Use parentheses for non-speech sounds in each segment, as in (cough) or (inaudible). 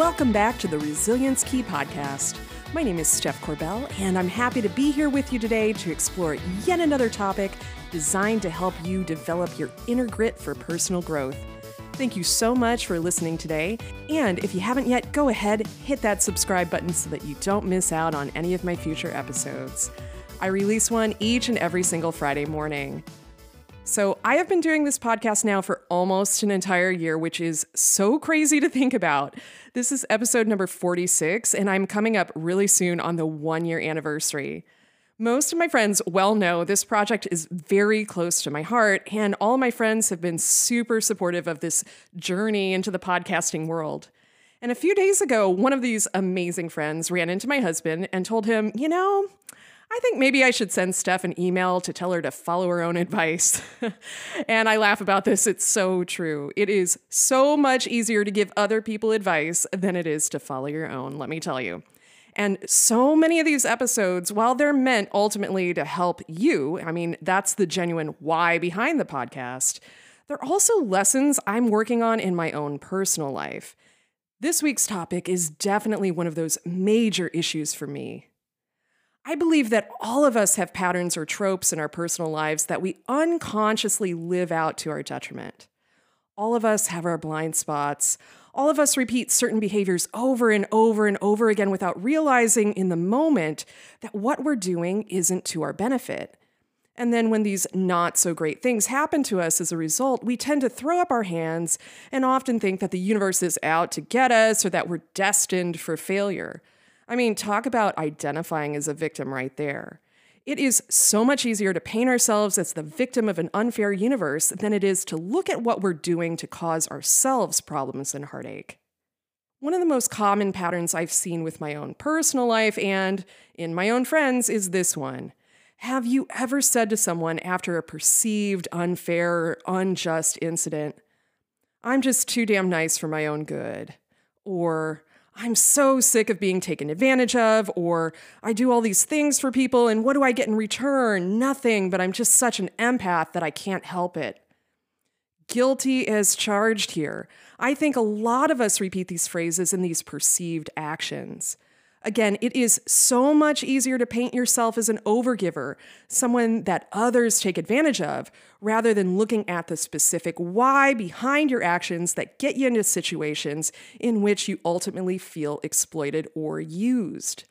welcome back to the Resilience Key podcast. My name is Steph Corbell, and I'm happy to be here with you today to explore yet another topic designed to help you develop your inner grit for personal growth. Thank you so much for listening today. And if you haven't yet, go ahead, hit that subscribe button so that you don't miss out on any of my future episodes. I release one each and every single Friday morning. So, I have been doing this podcast now for almost an entire year, which is so crazy to think about. This is episode number 46, and I'm coming up really soon on the one year anniversary. Most of my friends well know this project is very close to my heart, and all my friends have been super supportive of this journey into the podcasting world. And a few days ago, one of these amazing friends ran into my husband and told him, You know, I think maybe I should send Steph an email to tell her to follow her own advice. (laughs) and I laugh about this. It's so true. It is so much easier to give other people advice than it is to follow your own, let me tell you. And so many of these episodes, while they're meant ultimately to help you, I mean, that's the genuine why behind the podcast, they're also lessons I'm working on in my own personal life. This week's topic is definitely one of those major issues for me. I believe that all of us have patterns or tropes in our personal lives that we unconsciously live out to our detriment. All of us have our blind spots. All of us repeat certain behaviors over and over and over again without realizing in the moment that what we're doing isn't to our benefit. And then when these not so great things happen to us as a result, we tend to throw up our hands and often think that the universe is out to get us or that we're destined for failure. I mean, talk about identifying as a victim right there. It is so much easier to paint ourselves as the victim of an unfair universe than it is to look at what we're doing to cause ourselves problems and heartache. One of the most common patterns I've seen with my own personal life and in my own friends is this one. Have you ever said to someone after a perceived unfair unjust incident, I'm just too damn nice for my own good? Or, I'm so sick of being taken advantage of, or I do all these things for people, and what do I get in return? Nothing, but I'm just such an empath that I can't help it. Guilty as charged here. I think a lot of us repeat these phrases in these perceived actions. Again, it is so much easier to paint yourself as an overgiver, someone that others take advantage of, rather than looking at the specific why behind your actions that get you into situations in which you ultimately feel exploited or used.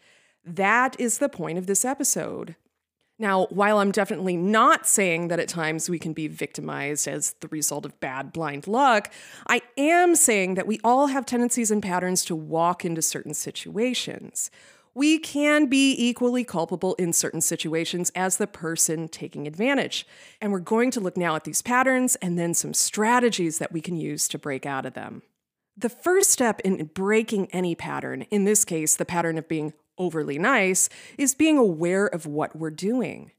That is the point of this episode. Now, while I'm definitely not saying that at times we can be victimized as the result of bad blind luck, I am saying that we all have tendencies and patterns to walk into certain situations. We can be equally culpable in certain situations as the person taking advantage. And we're going to look now at these patterns and then some strategies that we can use to break out of them. The first step in breaking any pattern, in this case, the pattern of being overly nice, is being aware of what we're doing.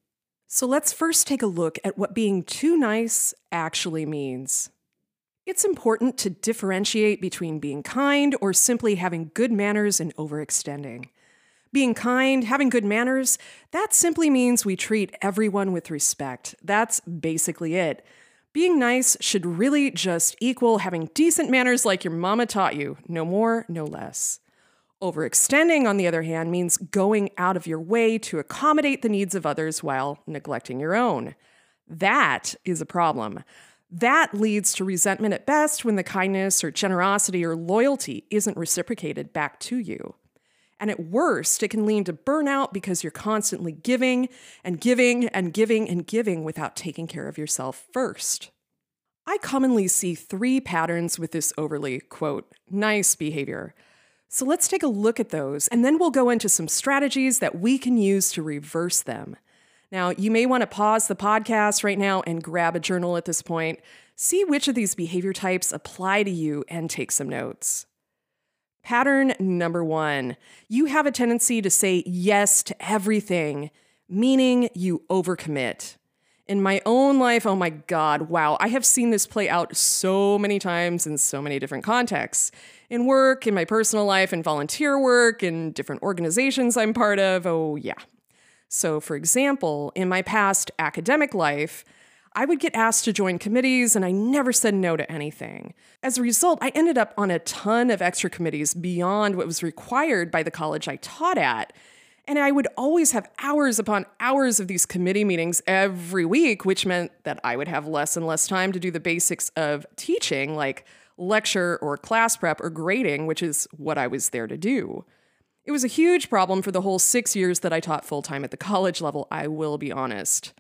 So let's first take a look at what being too nice actually means. It's important to differentiate between being kind or simply having good manners and overextending. Being kind, having good manners, that simply means we treat everyone with respect. That's basically it. Being nice should really just equal having decent manners like your mama taught you, no more, no less. Overextending, on the other hand, means going out of your way to accommodate the needs of others while neglecting your own. That is a problem. That leads to resentment at best when the kindness or generosity or loyalty isn't reciprocated back to you. And at worst, it can lead to burnout because you're constantly giving and giving and giving and giving without taking care of yourself first. I commonly see three patterns with this overly, quote, nice behavior. So let's take a look at those, and then we'll go into some strategies that we can use to reverse them. Now, you may want to pause the podcast right now and grab a journal at this point. See which of these behavior types apply to you and take some notes. Pattern number one you have a tendency to say yes to everything, meaning you overcommit. In my own life, oh my God, wow, I have seen this play out so many times in so many different contexts in work, in my personal life, in volunteer work, in different organizations I'm part of. Oh, yeah. So, for example, in my past academic life, I would get asked to join committees and I never said no to anything. As a result, I ended up on a ton of extra committees beyond what was required by the college I taught at. And I would always have hours upon hours of these committee meetings every week, which meant that I would have less and less time to do the basics of teaching, like lecture or class prep or grading, which is what I was there to do. It was a huge problem for the whole six years that I taught full time at the college level, I will be honest.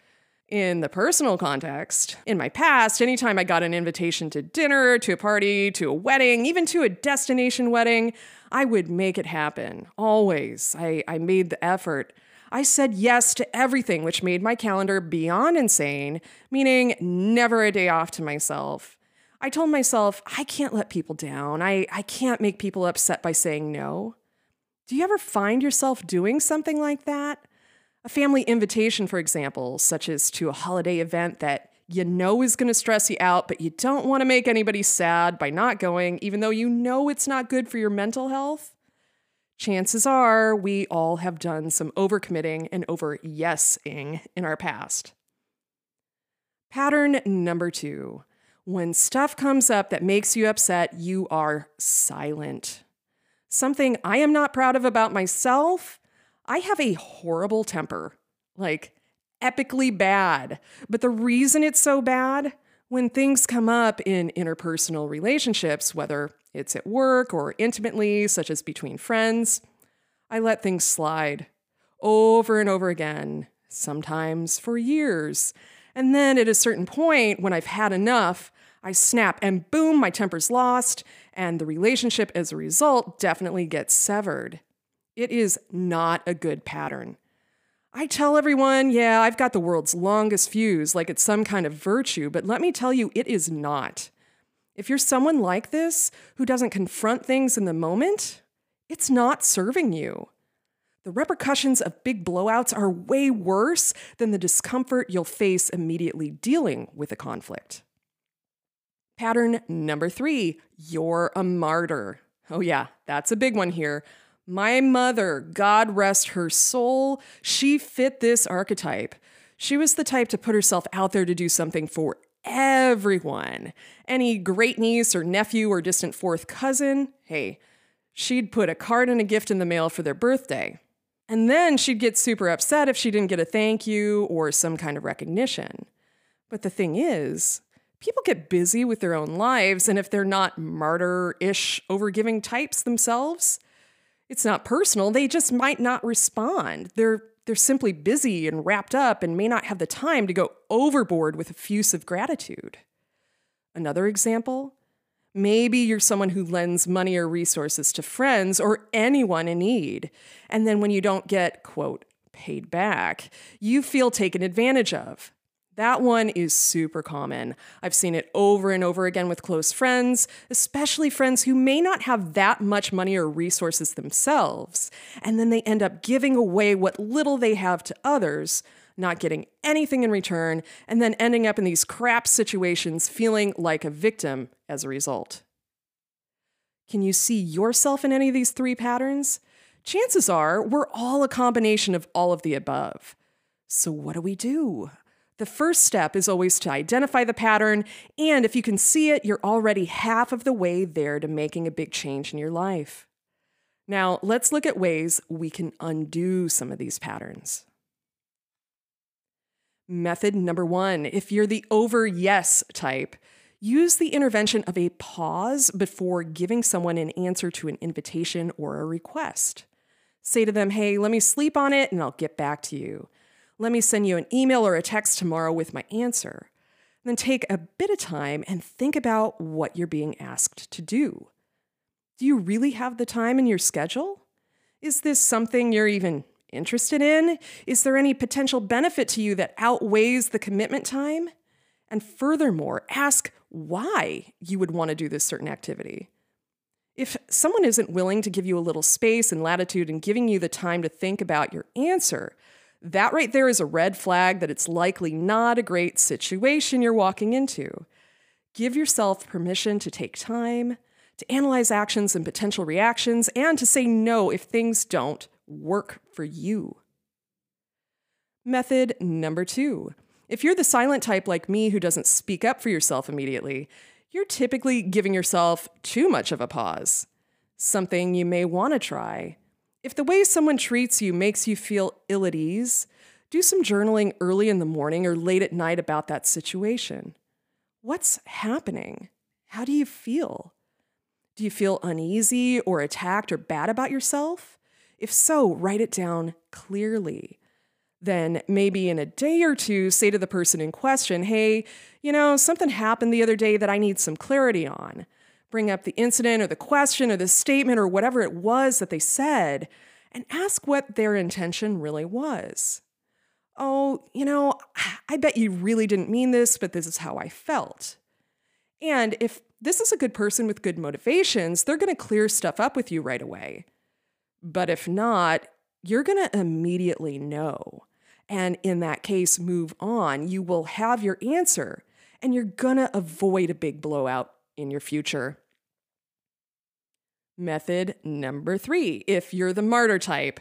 In the personal context, in my past, anytime I got an invitation to dinner, to a party, to a wedding, even to a destination wedding, I would make it happen. Always. I, I made the effort. I said yes to everything, which made my calendar beyond insane, meaning never a day off to myself. I told myself, I can't let people down. I, I can't make people upset by saying no. Do you ever find yourself doing something like that? A family invitation, for example, such as to a holiday event that you know is going to stress you out, but you don't want to make anybody sad by not going, even though you know it's not good for your mental health? Chances are we all have done some overcommitting and over yesing in our past. Pattern number two when stuff comes up that makes you upset, you are silent. Something I am not proud of about myself I have a horrible temper, like epically bad. But the reason it's so bad, when things come up in interpersonal relationships, whether it's at work or intimately, such as between friends, I let things slide over and over again, sometimes for years. And then at a certain point, when I've had enough, I snap and boom, my temper's lost, and the relationship as a result definitely gets severed. It is not a good pattern. I tell everyone, yeah, I've got the world's longest fuse, like it's some kind of virtue, but let me tell you, it is not. If you're someone like this who doesn't confront things in the moment, it's not serving you. The repercussions of big blowouts are way worse than the discomfort you'll face immediately dealing with a conflict. Pattern number three you're a martyr. Oh, yeah, that's a big one here. My mother, God rest her soul, she fit this archetype. She was the type to put herself out there to do something for everyone. Any great niece or nephew or distant fourth cousin, hey, she'd put a card and a gift in the mail for their birthday. And then she'd get super upset if she didn't get a thank you or some kind of recognition. But the thing is, people get busy with their own lives, and if they're not martyr ish overgiving types themselves, it's not personal. They just might not respond. They're they're simply busy and wrapped up and may not have the time to go overboard with effusive gratitude. Another example, maybe you're someone who lends money or resources to friends or anyone in need, and then when you don't get, quote, paid back, you feel taken advantage of. That one is super common. I've seen it over and over again with close friends, especially friends who may not have that much money or resources themselves, and then they end up giving away what little they have to others, not getting anything in return, and then ending up in these crap situations feeling like a victim as a result. Can you see yourself in any of these three patterns? Chances are we're all a combination of all of the above. So, what do we do? The first step is always to identify the pattern, and if you can see it, you're already half of the way there to making a big change in your life. Now, let's look at ways we can undo some of these patterns. Method number one if you're the over yes type, use the intervention of a pause before giving someone an answer to an invitation or a request. Say to them, hey, let me sleep on it and I'll get back to you. Let me send you an email or a text tomorrow with my answer. Then take a bit of time and think about what you're being asked to do. Do you really have the time in your schedule? Is this something you're even interested in? Is there any potential benefit to you that outweighs the commitment time? And furthermore, ask why you would want to do this certain activity. If someone isn't willing to give you a little space and latitude and giving you the time to think about your answer, that right there is a red flag that it's likely not a great situation you're walking into. Give yourself permission to take time, to analyze actions and potential reactions, and to say no if things don't work for you. Method number two If you're the silent type like me who doesn't speak up for yourself immediately, you're typically giving yourself too much of a pause. Something you may want to try. If the way someone treats you makes you feel ill at ease, do some journaling early in the morning or late at night about that situation. What's happening? How do you feel? Do you feel uneasy or attacked or bad about yourself? If so, write it down clearly. Then, maybe in a day or two, say to the person in question, hey, you know, something happened the other day that I need some clarity on. Bring up the incident or the question or the statement or whatever it was that they said and ask what their intention really was. Oh, you know, I bet you really didn't mean this, but this is how I felt. And if this is a good person with good motivations, they're going to clear stuff up with you right away. But if not, you're going to immediately know. And in that case, move on. You will have your answer and you're going to avoid a big blowout in your future. Method number three if you're the martyr type,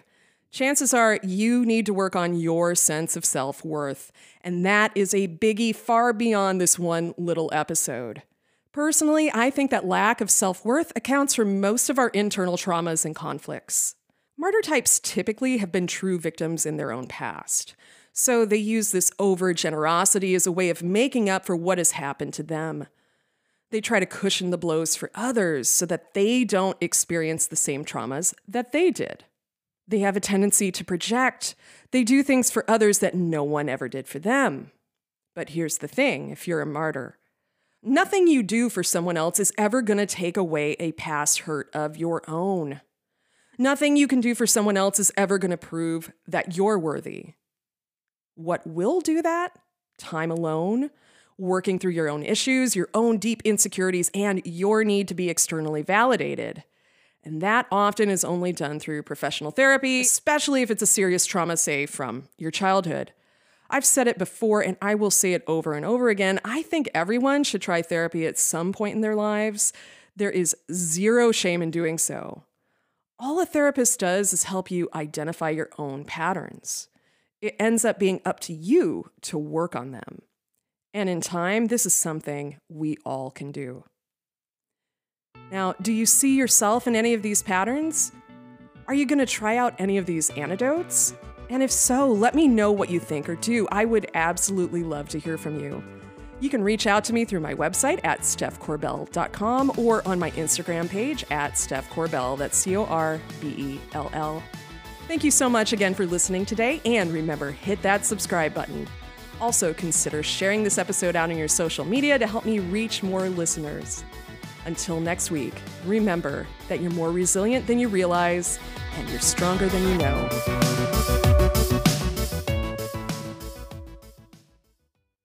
chances are you need to work on your sense of self worth. And that is a biggie far beyond this one little episode. Personally, I think that lack of self worth accounts for most of our internal traumas and conflicts. Martyr types typically have been true victims in their own past. So they use this over generosity as a way of making up for what has happened to them. They try to cushion the blows for others so that they don't experience the same traumas that they did. They have a tendency to project. They do things for others that no one ever did for them. But here's the thing if you're a martyr, nothing you do for someone else is ever going to take away a past hurt of your own. Nothing you can do for someone else is ever going to prove that you're worthy. What will do that? Time alone, working through your own issues, your own deep insecurities, and your need to be externally validated. And that often is only done through professional therapy, especially if it's a serious trauma, say from your childhood. I've said it before and I will say it over and over again. I think everyone should try therapy at some point in their lives. There is zero shame in doing so. All a therapist does is help you identify your own patterns it ends up being up to you to work on them. And in time, this is something we all can do. Now, do you see yourself in any of these patterns? Are you going to try out any of these antidotes? And if so, let me know what you think or do. I would absolutely love to hear from you. You can reach out to me through my website at stephcorbell.com or on my Instagram page at stephcorbell. That's C O R B E L L. Thank you so much again for listening today, and remember, hit that subscribe button. Also, consider sharing this episode out on your social media to help me reach more listeners. Until next week, remember that you're more resilient than you realize, and you're stronger than you know.